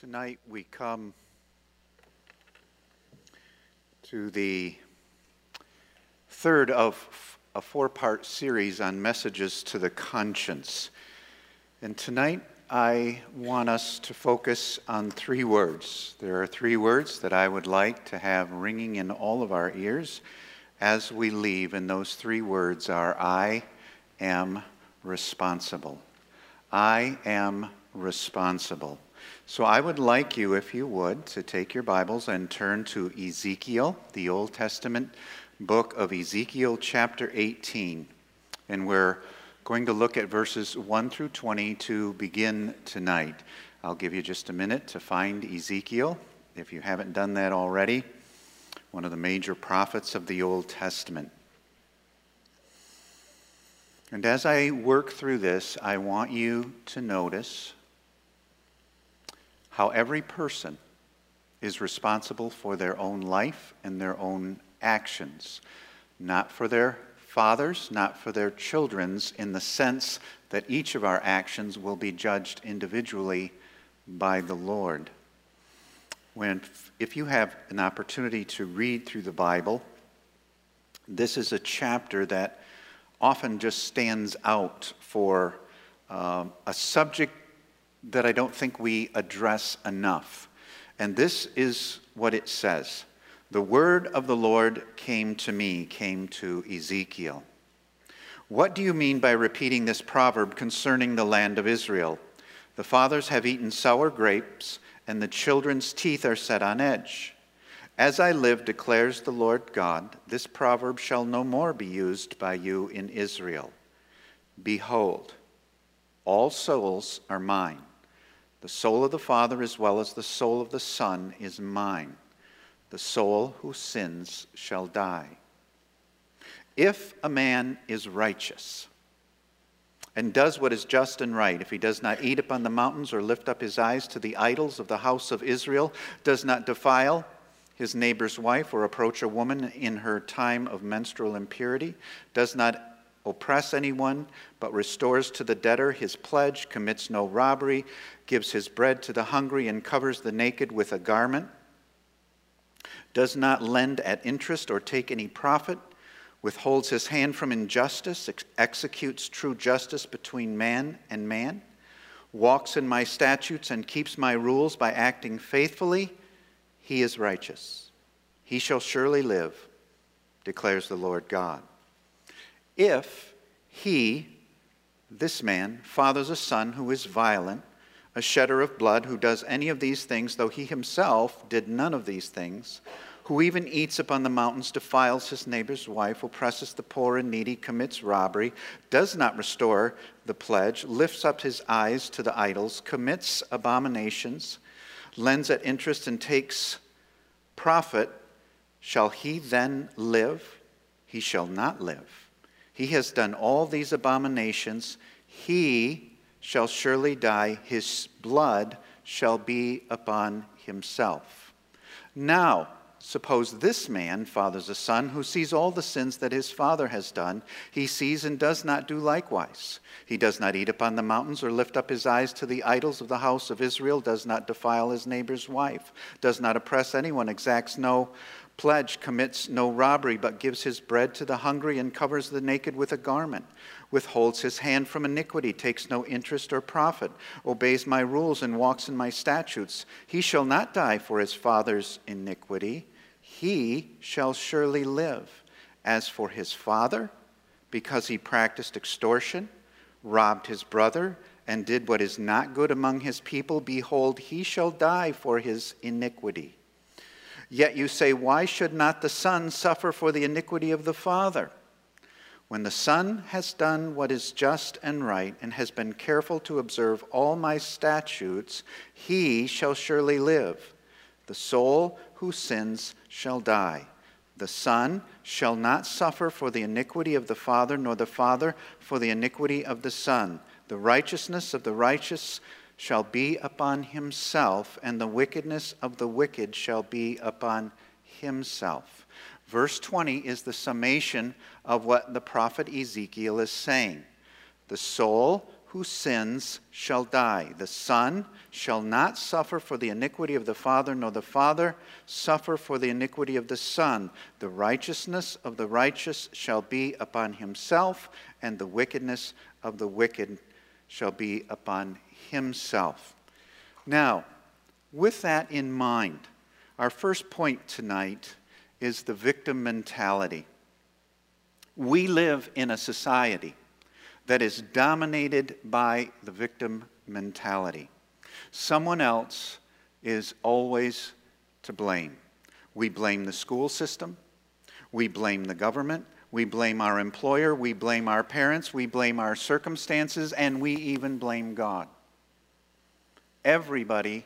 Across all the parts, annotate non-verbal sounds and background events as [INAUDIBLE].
Tonight we come to the third of a four part series on messages to the conscience. And tonight I want us to focus on three words. There are three words that I would like to have ringing in all of our ears as we leave, and those three words are I am responsible. I am responsible. So I would like you, if you would, to take your Bibles and turn to Ezekiel, the Old Testament book of Ezekiel, chapter 18. And we're going to look at verses 1 through 20 to begin tonight. I'll give you just a minute to find Ezekiel, if you haven't done that already, one of the major prophets of the Old Testament. And as I work through this, I want you to notice how every person is responsible for their own life and their own actions, not for their fathers, not for their children's, in the sense that each of our actions will be judged individually by the Lord. When, if you have an opportunity to read through the Bible, this is a chapter that often just stands out for uh, a subject that I don't think we address enough. And this is what it says The word of the Lord came to me, came to Ezekiel. What do you mean by repeating this proverb concerning the land of Israel? The fathers have eaten sour grapes, and the children's teeth are set on edge. As I live, declares the Lord God, this proverb shall no more be used by you in Israel. Behold, all souls are mine. The soul of the Father, as well as the soul of the Son, is mine. The soul who sins shall die. If a man is righteous and does what is just and right, if he does not eat upon the mountains or lift up his eyes to the idols of the house of Israel, does not defile his neighbor's wife or approach a woman in her time of menstrual impurity, does not oppress anyone, but restores to the debtor his pledge, commits no robbery, gives his bread to the hungry, and covers the naked with a garment, does not lend at interest or take any profit, withholds his hand from injustice, ex- executes true justice between man and man, walks in my statutes and keeps my rules by acting faithfully, he is righteous. He shall surely live, declares the Lord God. If he, this man, fathers a son who is violent, a shedder of blood, who does any of these things, though he himself did none of these things, who even eats upon the mountains, defiles his neighbor's wife, oppresses the poor and needy, commits robbery, does not restore the pledge, lifts up his eyes to the idols, commits abominations, lends at interest, and takes profit, shall he then live? He shall not live. He has done all these abominations. He shall surely die. His blood shall be upon himself. Now, suppose this man fathers a son who sees all the sins that his father has done. He sees and does not do likewise. He does not eat upon the mountains or lift up his eyes to the idols of the house of Israel, does not defile his neighbor's wife, does not oppress anyone, exacts no pledge, commits no robbery, but gives his bread to the hungry and covers the naked with a garment, withholds his hand from iniquity, takes no interest or profit, obeys my rules and walks in my statutes, he shall not die for his father's iniquity. He shall surely live. As for his father, because he practiced extortion, robbed his brother, and did what is not good among his people, behold, he shall die for his iniquity. Yet you say, Why should not the Son suffer for the iniquity of the Father? When the Son has done what is just and right, and has been careful to observe all my statutes, he shall surely live. The soul who sins shall die. The Son shall not suffer for the iniquity of the Father, nor the Father for the iniquity of the Son. The righteousness of the righteous shall be upon himself, and the wickedness of the wicked shall be upon himself. Verse 20 is the summation of what the prophet Ezekiel is saying. The soul who sins shall die. The Son shall not suffer for the iniquity of the Father, nor the Father suffer for the iniquity of the Son. The righteousness of the righteous shall be upon himself, and the wickedness of the wicked shall be upon himself. Now, with that in mind, our first point tonight is the victim mentality. We live in a society that is dominated by the victim mentality. Someone else is always to blame. We blame the school system, we blame the government, we blame our employer, we blame our parents, we blame our circumstances, and we even blame God. Everybody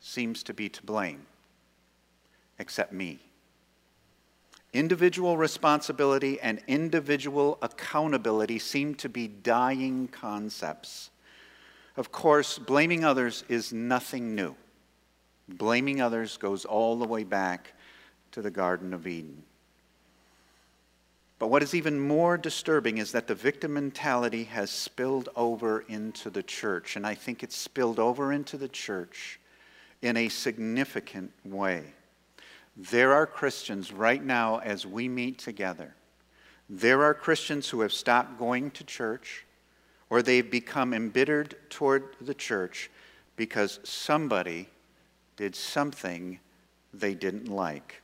seems to be to blame, except me. Individual responsibility and individual accountability seem to be dying concepts. Of course, blaming others is nothing new. Blaming others goes all the way back to the Garden of Eden. But what is even more disturbing is that the victim mentality has spilled over into the church, and I think it's spilled over into the church in a significant way. There are Christians right now as we meet together. There are Christians who have stopped going to church or they've become embittered toward the church because somebody did something they didn't like.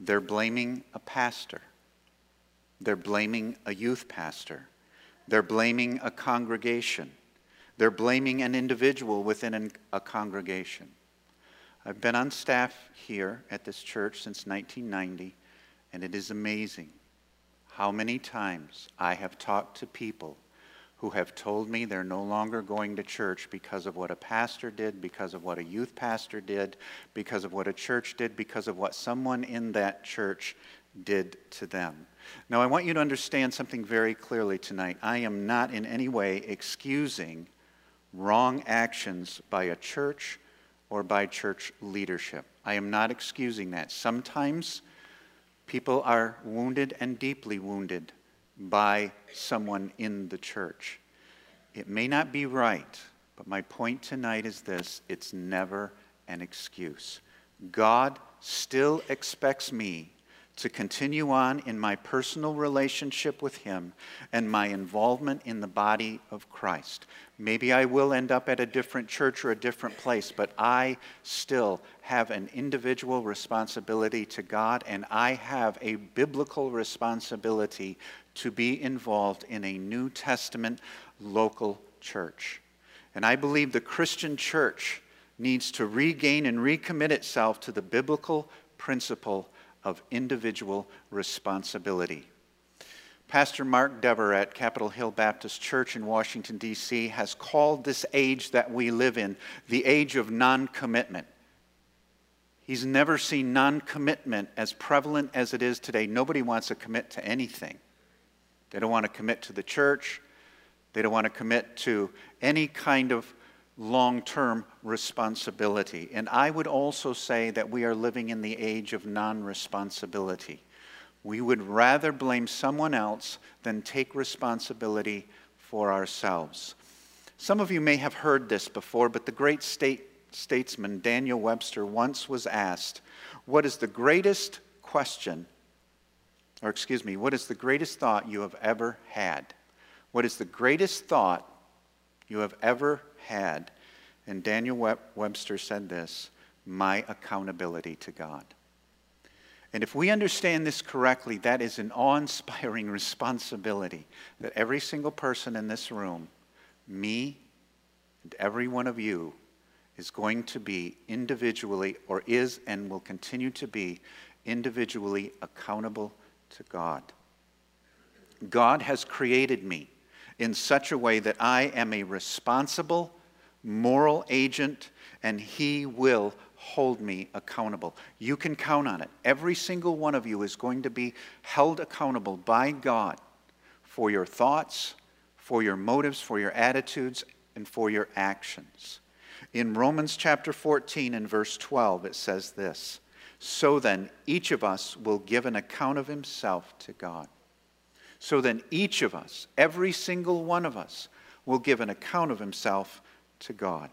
They're blaming a pastor. They're blaming a youth pastor. They're blaming a congregation. They're blaming an individual within a congregation. I've been on staff here at this church since 1990, and it is amazing how many times I have talked to people who have told me they're no longer going to church because of what a pastor did, because of what a youth pastor did, because of what a church did, because of what someone in that church did to them. Now, I want you to understand something very clearly tonight. I am not in any way excusing wrong actions by a church or by church leadership. I am not excusing that. Sometimes people are wounded and deeply wounded by someone in the church. It may not be right, but my point tonight is this it's never an excuse. God still expects me to continue on in my personal relationship with Him and my involvement in the body of Christ. Maybe I will end up at a different church or a different place, but I still have an individual responsibility to God, and I have a biblical responsibility to be involved in a New Testament local church. And I believe the Christian church needs to regain and recommit itself to the biblical principle of individual responsibility. Pastor Mark Dever at Capitol Hill Baptist Church in Washington, D.C., has called this age that we live in the age of non commitment. He's never seen non commitment as prevalent as it is today. Nobody wants to commit to anything. They don't want to commit to the church, they don't want to commit to any kind of long term responsibility. And I would also say that we are living in the age of non responsibility. We would rather blame someone else than take responsibility for ourselves. Some of you may have heard this before, but the great state, statesman Daniel Webster once was asked, What is the greatest question, or excuse me, what is the greatest thought you have ever had? What is the greatest thought you have ever had. And Daniel Webster said this my accountability to God. And if we understand this correctly, that is an awe inspiring [LAUGHS] responsibility that every single person in this room, me, and every one of you, is going to be individually, or is and will continue to be individually accountable to God. God has created me in such a way that I am a responsible, moral agent, and He will hold me accountable. You can count on it. Every single one of you is going to be held accountable by God for your thoughts, for your motives, for your attitudes, and for your actions. In Romans chapter 14 and verse 12, it says this So then, each of us will give an account of himself to God. So then, each of us, every single one of us, will give an account of himself to God.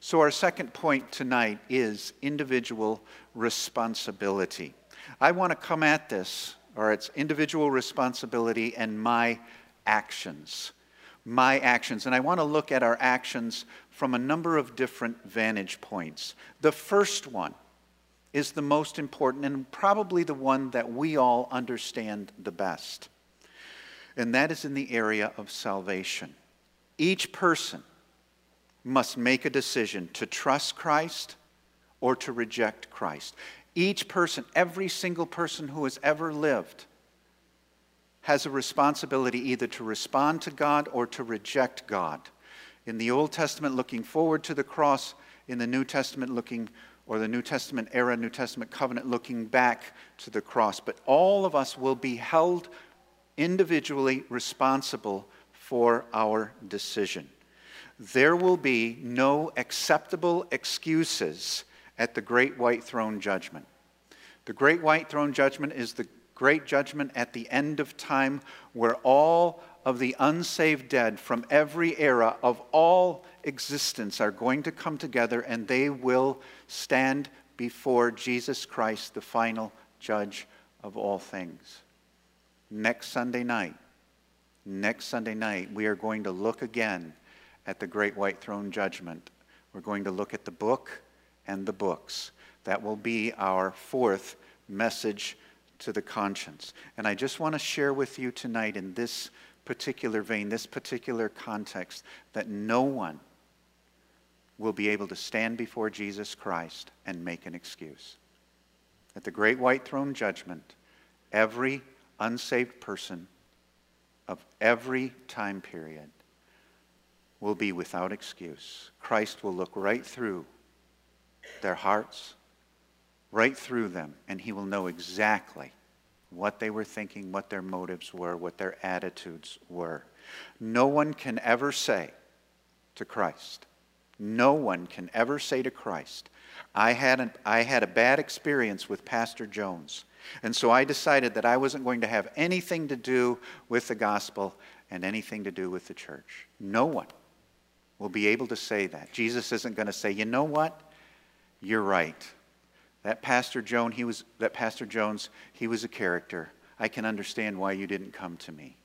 So, our second point tonight is individual responsibility. I want to come at this, or it's individual responsibility and my actions. My actions. And I want to look at our actions from a number of different vantage points. The first one is the most important and probably the one that we all understand the best. And that is in the area of salvation. Each person must make a decision to trust Christ or to reject Christ. Each person, every single person who has ever lived, has a responsibility either to respond to God or to reject God. In the Old Testament, looking forward to the cross, in the New Testament, looking, or the New Testament era, New Testament covenant, looking back to the cross. But all of us will be held individually responsible for our decision. There will be no acceptable excuses at the great white throne judgment. The great white throne judgment is the great judgment at the end of time where all of the unsaved dead from every era of all existence are going to come together and they will stand before Jesus Christ, the final judge of all things. Next Sunday night, next Sunday night, we are going to look again at the great white throne judgment. We're going to look at the book and the books. That will be our fourth message to the conscience. And I just want to share with you tonight in this particular vein, this particular context, that no one will be able to stand before Jesus Christ and make an excuse. At the great white throne judgment, every unsaved person of every time period will be without excuse. Christ will look right through their hearts, right through them, and he will know exactly what they were thinking, what their motives were, what their attitudes were. No one can ever say to Christ, no one can ever say to Christ, I had, an, I had a bad experience with Pastor Jones, and so I decided that I wasn't going to have anything to do with the gospel and anything to do with the church. No one will be able to say that. Jesus isn't going to say, you know what? You're right. That Pastor Jones, he was that Pastor Jones, he was a character. I can understand why you didn't come to me.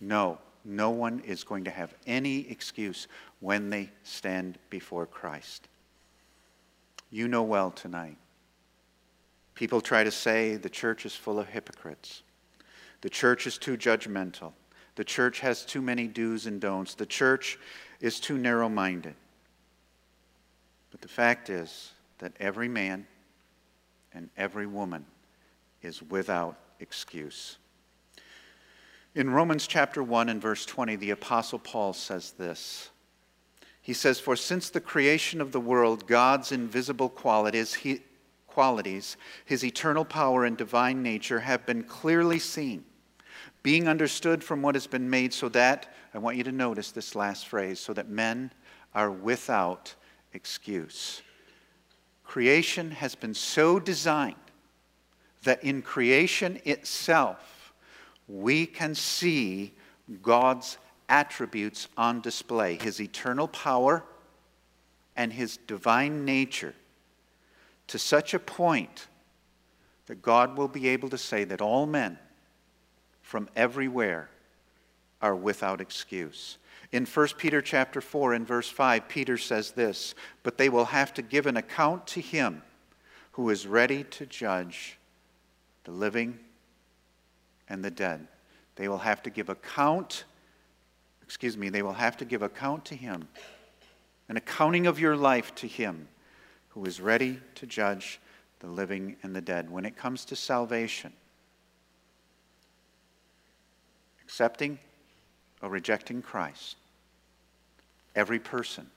No, no one is going to have any excuse when they stand before Christ. You know well tonight. People try to say the church is full of hypocrites. The church is too judgmental. The church has too many do's and don'ts. The church is too narrow minded. But the fact is that every man and every woman is without excuse. In Romans chapter 1 and verse 20, the Apostle Paul says this. He says, For since the creation of the world, God's invisible qualities, he, qualities, his eternal power and divine nature have been clearly seen, being understood from what has been made, so that, I want you to notice this last phrase, so that men are without excuse. Creation has been so designed that in creation itself, we can see God's attributes on display His eternal power and His divine nature to such a point that God will be able to say that all men from everywhere are without excuse. In 1 Peter chapter 4 and verse 5, Peter says this, but they will have to give an account to him who is ready to judge the living and the dead. They will have to give account, excuse me, they will have to give account to him, an accounting of your life to him who is ready to judge the living and the dead. When it comes to salvation, accepting or rejecting Christ, Every person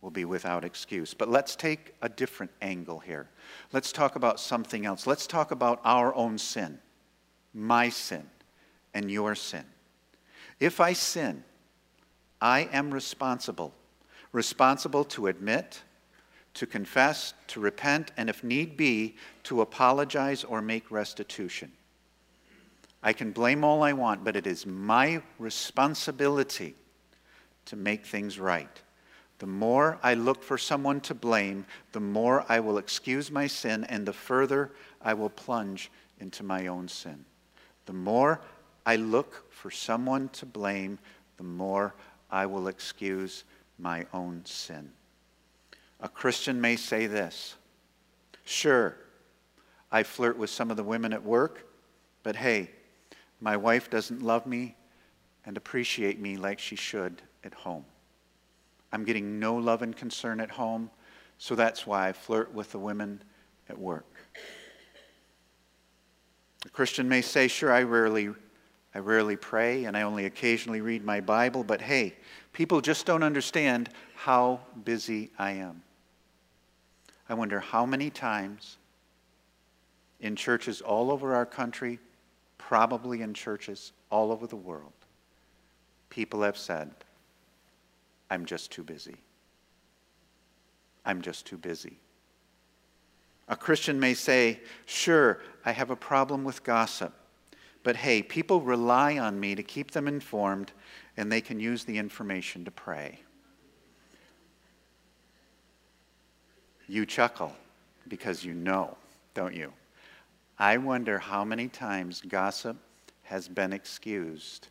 will be without excuse. But let's take a different angle here. Let's talk about something else. Let's talk about our own sin, my sin, and your sin. If I sin, I am responsible. Responsible to admit, to confess, to repent, and if need be, to apologize or make restitution. I can blame all I want, but it is my responsibility to make things right. The more I look for someone to blame, the more I will excuse my sin, and the further I will plunge into my own sin. The more I look for someone to blame, the more I will excuse my own sin. A Christian may say this Sure, I flirt with some of the women at work, but hey, my wife doesn't love me and appreciate me like she should at home. I'm getting no love and concern at home, so that's why I flirt with the women at work. A Christian may say, Sure, I rarely, I rarely pray and I only occasionally read my Bible, but hey, people just don't understand how busy I am. I wonder how many times in churches all over our country, probably in churches all over the world, people have said, I'm just too busy. I'm just too busy. A Christian may say, Sure, I have a problem with gossip, but hey, people rely on me to keep them informed, and they can use the information to pray. You chuckle because you know, don't you? I wonder how many times gossip has been excused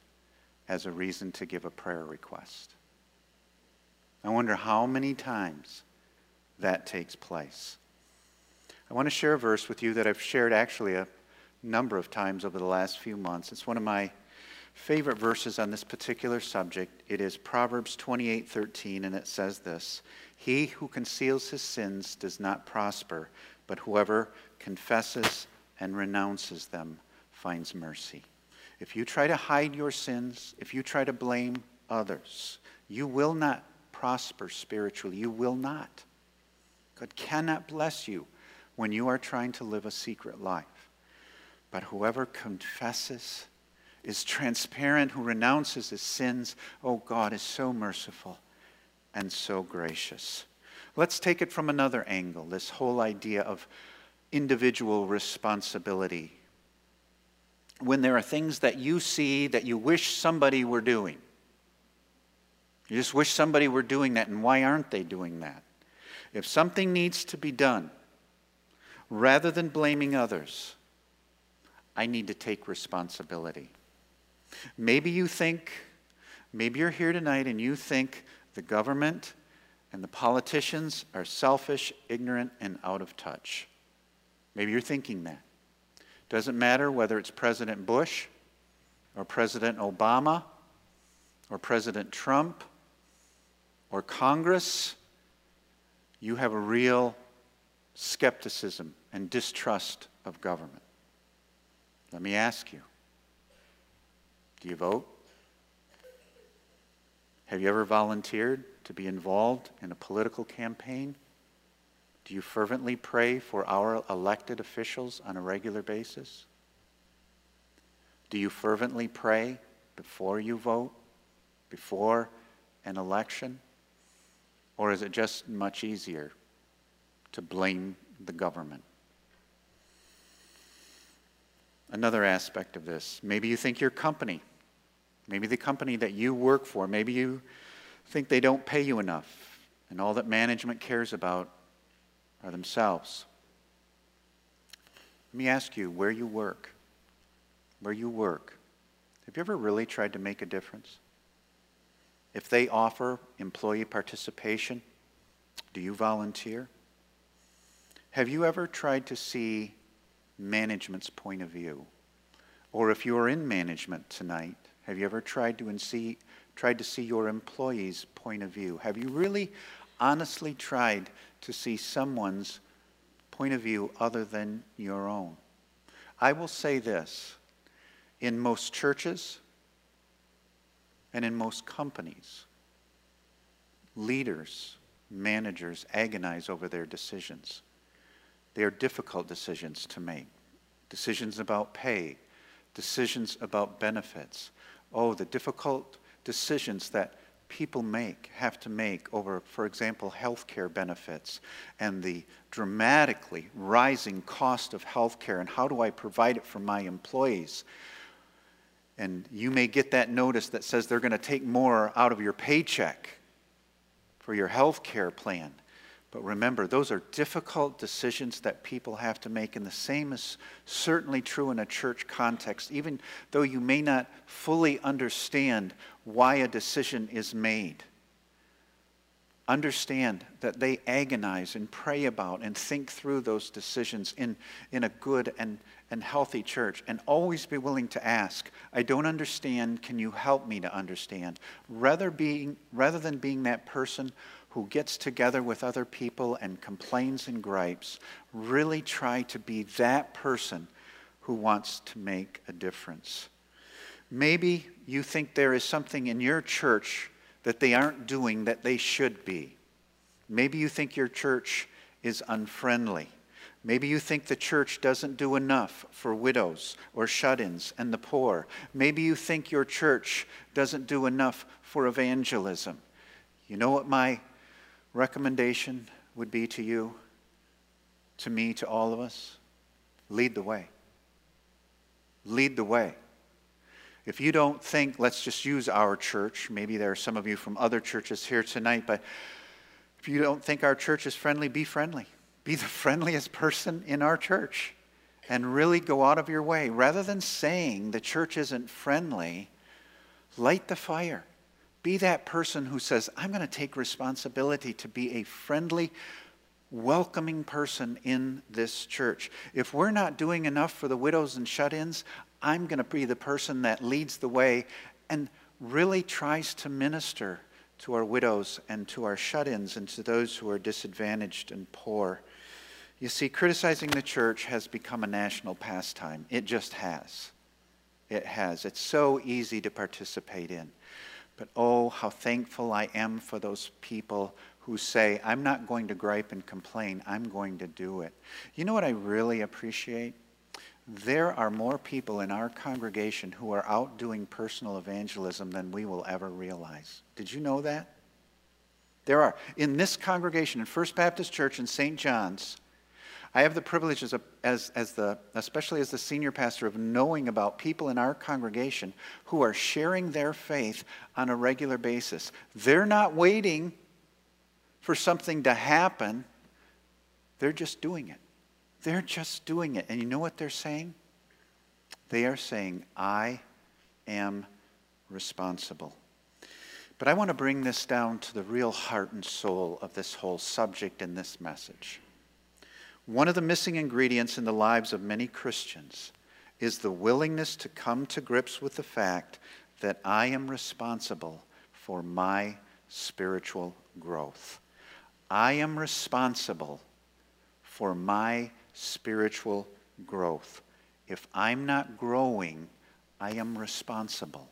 as a reason to give a prayer request. I wonder how many times that takes place. I want to share a verse with you that I've shared actually a number of times over the last few months. It's one of my favorite verses on this particular subject. It is Proverbs 28:13 and it says this: "He who conceals his sins does not prosper, but whoever confesses and renounces them finds mercy." If you try to hide your sins, if you try to blame others, you will not prosper spiritually. You will not. God cannot bless you when you are trying to live a secret life. But whoever confesses, is transparent, who renounces his sins, oh, God is so merciful and so gracious. Let's take it from another angle this whole idea of individual responsibility. When there are things that you see that you wish somebody were doing, you just wish somebody were doing that, and why aren't they doing that? If something needs to be done, rather than blaming others, I need to take responsibility. Maybe you think, maybe you're here tonight and you think the government and the politicians are selfish, ignorant, and out of touch. Maybe you're thinking that. Doesn't matter whether it's President Bush or President Obama or President Trump or Congress, you have a real skepticism and distrust of government. Let me ask you do you vote? Have you ever volunteered to be involved in a political campaign? Do you fervently pray for our elected officials on a regular basis? Do you fervently pray before you vote, before an election? Or is it just much easier to blame the government? Another aspect of this maybe you think your company, maybe the company that you work for, maybe you think they don't pay you enough, and all that management cares about are themselves. Let me ask you where you work. Where you work. Have you ever really tried to make a difference? If they offer employee participation, do you volunteer? Have you ever tried to see management's point of view? Or if you're in management tonight, have you ever tried to see, tried to see your employees' point of view? Have you really honestly tried to see someone's point of view other than your own? I will say this in most churches, and in most companies, leaders, managers agonize over their decisions. They are difficult decisions to make decisions about pay, decisions about benefits. Oh, the difficult decisions that people make, have to make over, for example, health care benefits and the dramatically rising cost of health care and how do I provide it for my employees. And you may get that notice that says they're going to take more out of your paycheck for your health care plan. But remember, those are difficult decisions that people have to make, and the same is certainly true in a church context, even though you may not fully understand why a decision is made. Understand that they agonize and pray about and think through those decisions in, in a good and, and healthy church, and always be willing to ask, I don't understand, can you help me to understand? Rather, being, rather than being that person who gets together with other people and complains and gripes, really try to be that person who wants to make a difference. Maybe you think there is something in your church that they aren't doing that they should be. Maybe you think your church is unfriendly. Maybe you think the church doesn't do enough for widows or shut ins and the poor. Maybe you think your church doesn't do enough for evangelism. You know what my recommendation would be to you, to me, to all of us? Lead the way. Lead the way. If you don't think, let's just use our church, maybe there are some of you from other churches here tonight, but if you don't think our church is friendly, be friendly. Be the [LAUGHS] friendliest person in our church and really go out of your way. Rather than saying the church isn't friendly, light the fire. Be that person who says, I'm going to take responsibility to be a friendly, welcoming person in this church. If we're not doing enough for the widows and shut ins, I'm going to be the person that leads the way and really tries to minister to our widows and to our shut ins and to those who are disadvantaged and poor. You see, criticizing the church has become a national pastime. It just has. It has. It's so easy to participate in. But oh, how thankful I am for those people who say, I'm not going to gripe and complain, I'm going to do it. You know what I really appreciate? There are more people in our congregation who are out doing personal evangelism than we will ever realize. Did you know that? There are. In this congregation, in First Baptist Church in St. John's, I have the privilege, as, a, as, as the, especially as the senior pastor, of knowing about people in our congregation who are sharing their faith on a regular basis. They're not waiting for something to happen, they're just doing it. They're just doing it. And you know what they're saying? They are saying, I am responsible. But I want to bring this down to the real heart and soul of this whole subject and this message. One of the missing ingredients in the lives of many Christians is the willingness to come to grips with the fact that I am responsible for my spiritual growth. I am responsible for my spiritual growth. If I'm not growing, I am responsible.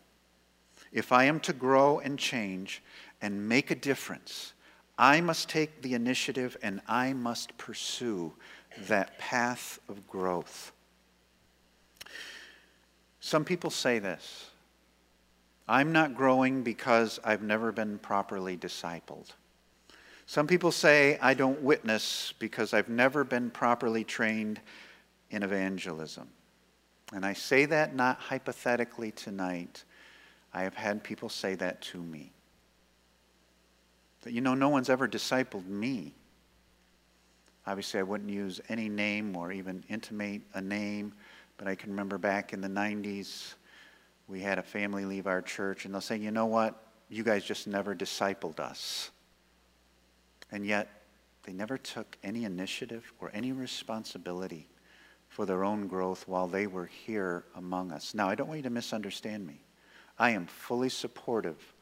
If I am to grow and change and make a difference, I must take the initiative and I must pursue that path of growth. Some people say this I'm not growing because I've never been properly discipled. Some people say I don't witness because I've never been properly trained in evangelism. And I say that not hypothetically tonight. I have had people say that to me. But you know, no one's ever discipled me. Obviously, I wouldn't use any name or even intimate a name, but I can remember back in the 90s, we had a family leave our church, and they'll say, you know what? You guys just never discipled us. And yet, they never took any initiative or any responsibility for their own growth while they were here among us. Now, I don't want you to misunderstand me. I am fully supportive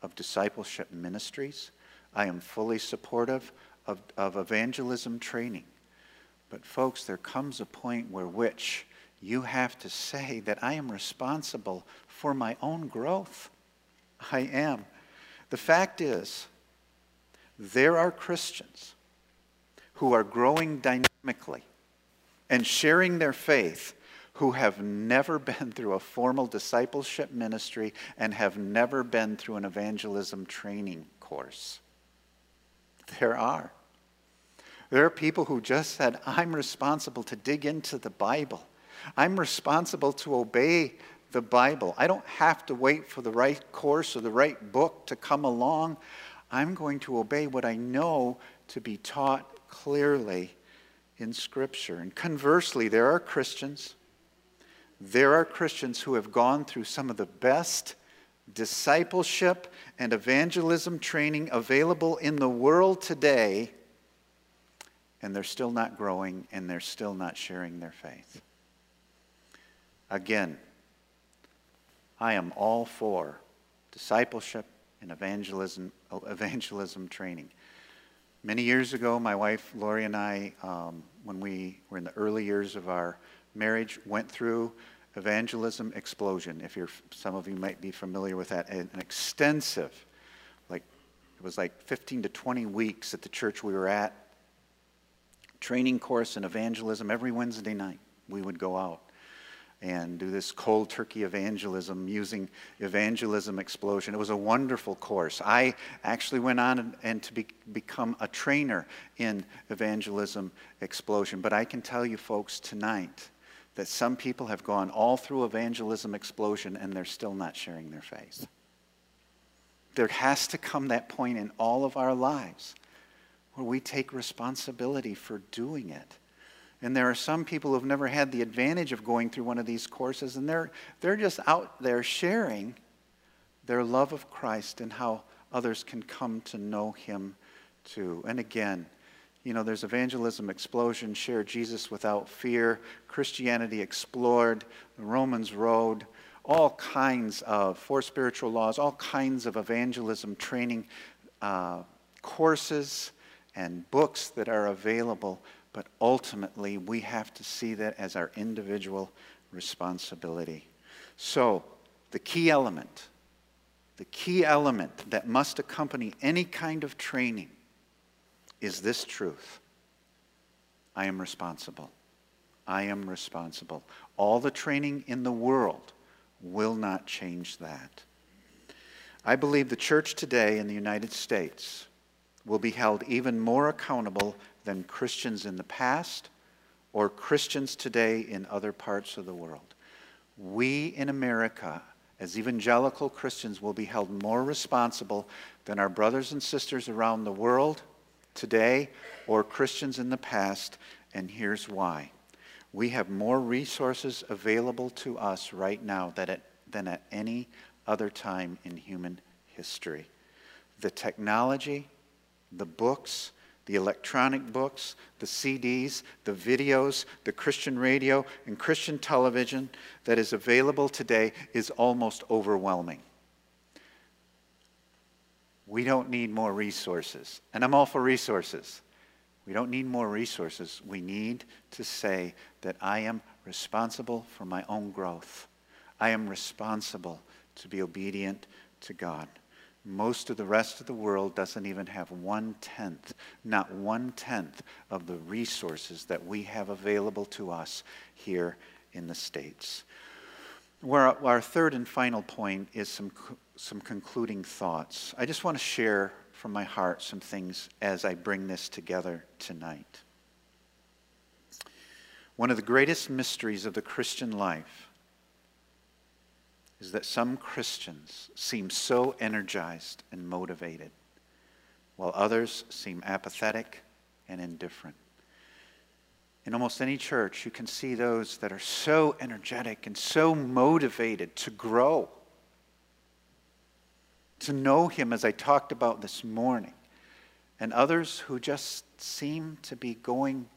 of discipleship ministries. I am fully supportive of, of evangelism training. But, folks, there comes a point where which you have to say that I am responsible for my own growth. I am. The fact is, there are Christians who are growing dynamically and sharing their faith who have never [LAUGHS] been through a formal discipleship ministry and have never been through an evangelism training course. There are. There are people who just said, I'm responsible to dig into the Bible. I'm responsible to obey the Bible. I don't have to wait for the right course or the right book to come along. I'm going to obey what I know to be taught clearly in Scripture. And conversely, there are Christians. There are Christians who have gone through some of the best discipleship and evangelism training available in the world today, and they're still not growing and they're still not sharing their faith. Again, I am all for discipleship and evangelism, evangelism training. Many years ago, my wife Lori and I, um, when we were in the early years of our marriage, went through evangelism explosion. If you're, some of you might be familiar with that, an extensive, like it was like 15 to 20 weeks at the church we were at, training course in evangelism every Wednesday night. We would go out and do this cold turkey evangelism using evangelism explosion. It was a wonderful course. I actually went on and, and to be, become a trainer in evangelism explosion. But I can tell you, folks, tonight that some people have gone all through evangelism explosion and they're still not sharing their faith. There has to come that point in all of our lives where we take responsibility for doing it and there are some people who've never had the advantage of going through one of these courses, and they're, they're just out there sharing their love of Christ and how others can come to know Him too. And again, you know, there's evangelism explosion, share Jesus without fear, Christianity explored, the Romans Road, all kinds of, four spiritual laws, all kinds of evangelism training uh, courses and books that are available but ultimately, we have to see that as our individual responsibility. So, the key element, the key element that must accompany any kind of training is this truth I am responsible. I am responsible. All the training in the world will not change that. I believe the church today in the United States will be held even more accountable than Christians in the past or Christians today in other parts of the world. We in America, as evangelical Christians, will be held more responsible than our brothers and sisters around the world today or Christians in the past, and here's why. We have more resources available to us right now than at, any other time in human history. The technology, the books, the electronic books, the CDs, the videos, the Christian radio, and Christian television that is available today is almost overwhelming. We don't need more resources. And I'm all for resources. We don't need more resources. We need to say that I am responsible for my own growth. I am responsible to be obedient to God. Most of the rest of the world doesn't even have one tenth, not one tenth of the resources that we have available to us here in the States. Where our third and final point is some, some concluding thoughts. I just want to share from my heart some things as I bring this together tonight. One of the greatest mysteries of the Christian life is that some Christians seem so energized and motivated, while others seem apathetic and indifferent. In almost any church, you can see those that are so energetic and so motivated to grow, to know Him, as I talked about this morning, and others who just seem to be going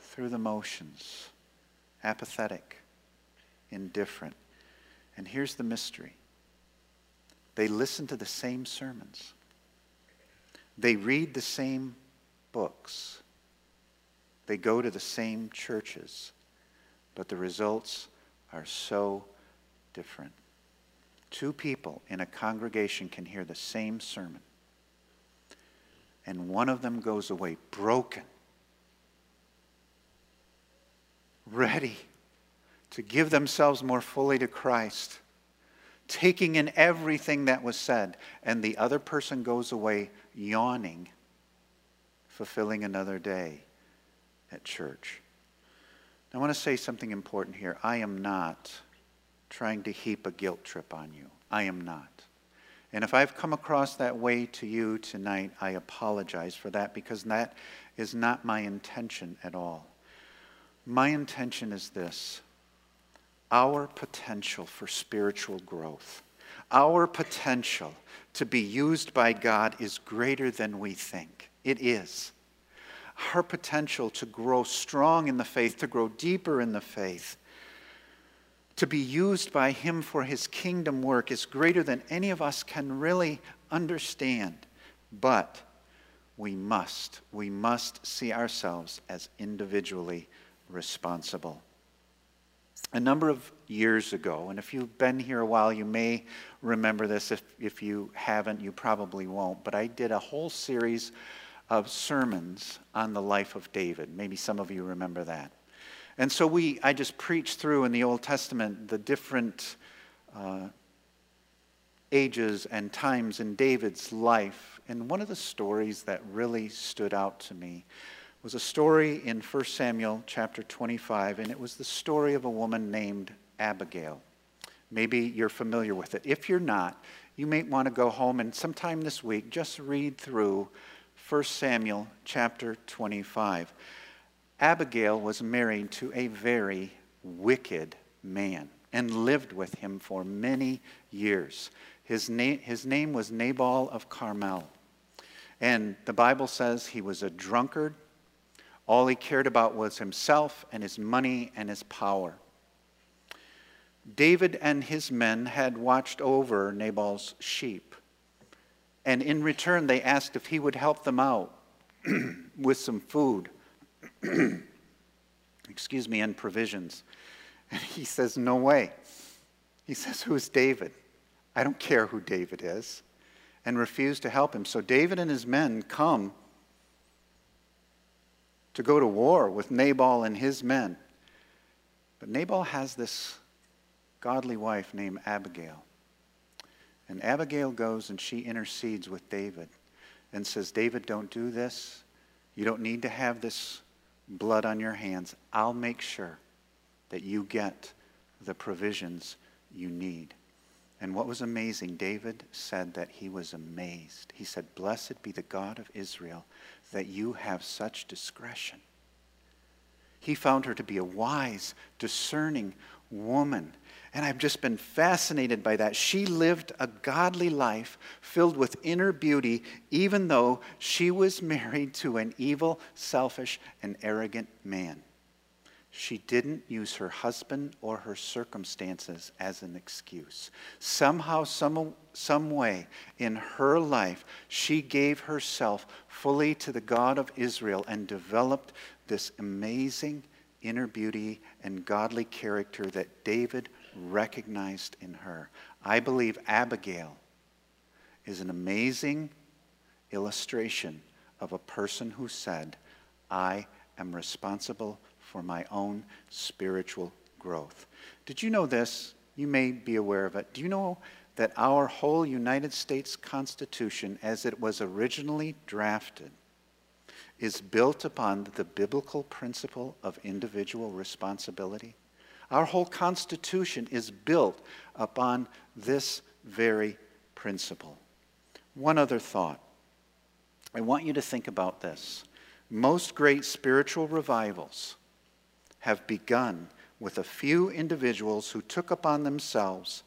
through the motions, apathetic, indifferent. And here's the mystery. They listen to the same sermons, they read the same books, they go to the same churches, but the results are so different. Two people in a congregation can hear the same sermon, and one of them goes away broken, ready to give themselves more fully to Christ, taking in everything that was said, and the other person goes away yawning, fulfilling another day at church. I want to say something important here. I am not trying to heap a guilt trip on you. I am not. And if I've come across that way to you tonight, I apologize for that because that is not my intention at all. My intention is this our potential for spiritual growth, our potential to be used by God is greater than we think. It is. Our potential to grow strong in the faith, to grow deeper in the faith, to be used by Him for His kingdom work is greater than any of us can really understand. But we must, we must see ourselves as individually responsible. A number of years ago, and if you've been here a while, you may remember this. If, if you haven't, you probably won't. But I did a whole series of sermons on the life of David. Maybe some of you remember that. And so we, I just preached through in the Old Testament the different uh, ages and times in David's life. And one of the stories that really stood out to me was a story in 1 Samuel chapter 25, and it was the story of a woman named Abigail. Maybe you're familiar with it. If you're not, you may want to go home and sometime this week just read through 1 Samuel chapter 25. Abigail was married to a very wicked man and lived with him for many years. His, na- his name was Nabal of Carmel. And the Bible says he was a drunkard all he cared about was himself and his money and his power. David and his men had watched over Nabal's sheep. And in return, they asked if he would help them out [CLEARS THROAT] with some food, [CLEARS THROAT] excuse me, and provisions. And he says, No way. He says, Who's David? I don't care who David is. And refused to help him. So David and his men come to go to war with Nabal and his men. But Nabal has this godly wife named Abigail. And Abigail goes and she intercedes with David and says, David, don't do this. You don't need to have this blood on your hands. I'll make sure that you get the provisions you need. And what was amazing, David said that he was amazed. He said, Blessed be the God of Israel that you have such discretion. He found her to be a wise, discerning woman. And I've just been fascinated by that. She lived a godly life filled with inner beauty, even though she was [LAUGHS] married to an evil, selfish, and arrogant man. She didn't use her husband or her circumstances as an excuse. Somehow, some, some way in her life, she gave herself fully to the God of Israel and developed this amazing inner beauty and godly character that David recognized in her. I believe Abigail is an amazing illustration of a person who said, I am responsible for my own spiritual growth. Did you know this? You may be aware of it. Do you know that our whole United States Constitution, as it was originally drafted, is built upon the biblical principle of individual responsibility? Our whole Constitution is built upon this very principle. One other thought. I want you to think about this. Most great spiritual revivals have begun with a few individuals who took upon themselves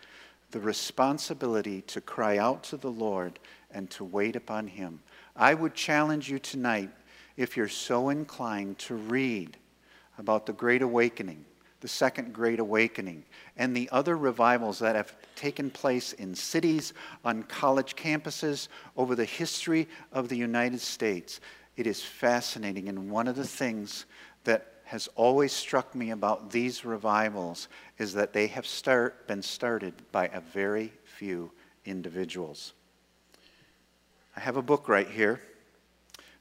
the responsibility to cry out to the Lord and to wait upon Him. I would challenge you tonight, if you're so inclined, to read about the Great Awakening, the Second Great Awakening, and the other revivals that have taken place in cities, on college campuses, over the history of the United States. It is fascinating, and one of the things that has always struck me about these revivals is that they have start, been started by a very few individuals. I have a book right here.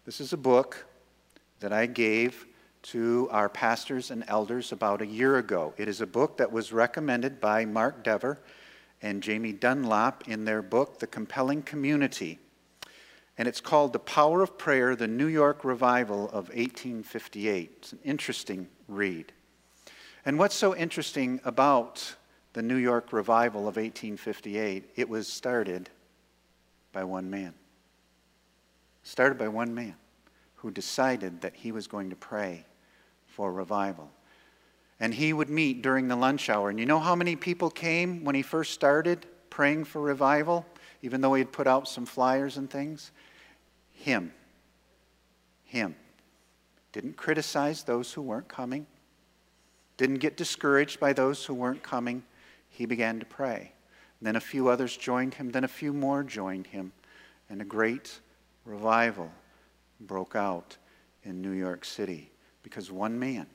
This is a book that I gave to our pastors and elders about a year ago. It is a book that was recommended by Mark Dever and Jamie Dunlop in their book, The Compelling Community and it's called The Power of Prayer, the New York Revival of 1858. It's an interesting read. And what's so interesting about the New York revival of 1858, it was started by one man. Started by one man who decided that he was going to pray for revival. And he would meet during the lunch hour. And you know how many people came when he first started praying for revival, even though he had put out some flyers and things? Him. Him. Didn't criticize those who weren't coming, didn't get discouraged by those who weren't coming. He began to pray. Then a few others joined him, then a few more joined him, and a great revival broke out in New York City because one man,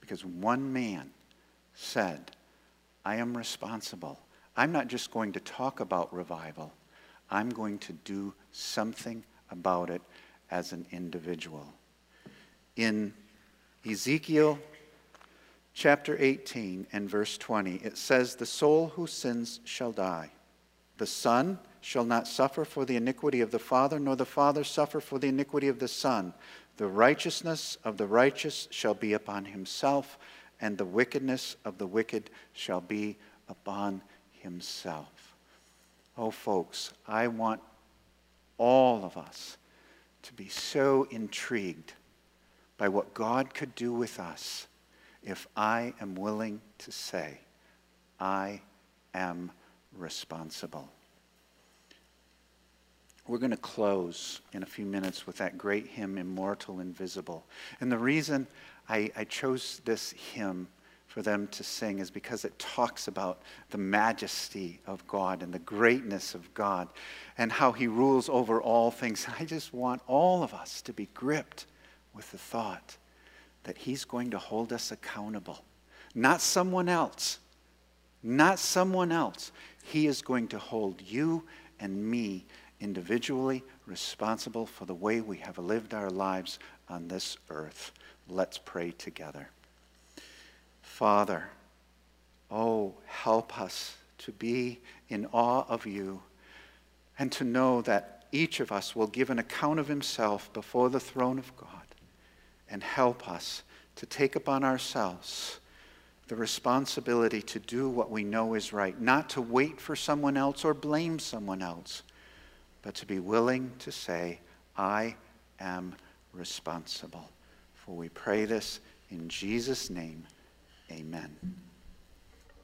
because one man said, I am responsible. I'm not just going to talk about revival, I'm going to do something about it as an individual. In Ezekiel chapter 18 and verse 20, it says, The soul who sins shall die. The Son shall not suffer for the iniquity of the Father, nor the Father suffer for the iniquity of the Son. The righteousness of the righteous shall be upon himself, and the wickedness of the wicked shall be upon himself. Oh, folks, I want all of us to be so intrigued by what God could do with us if I am willing to say, I am responsible. We're going to close in a few minutes with that great hymn, Immortal Invisible. And the reason I, I chose this hymn for them to sing is because it talks about the majesty of God and the greatness of God and how he rules over all things. I just want all of us to be gripped with the thought that he's going to hold us accountable. Not someone else. Not someone else. He is going to hold you and me individually responsible for the way we have lived our lives on this earth. Let's pray together. Father, oh, help us to be in awe of you and to know that each of us will give an account of himself before the throne of God and help us to take upon ourselves the responsibility to do what we know is right, not to wait for someone else or blame someone else but to be willing to say, I am responsible. For we pray this in Jesus' name. Amen.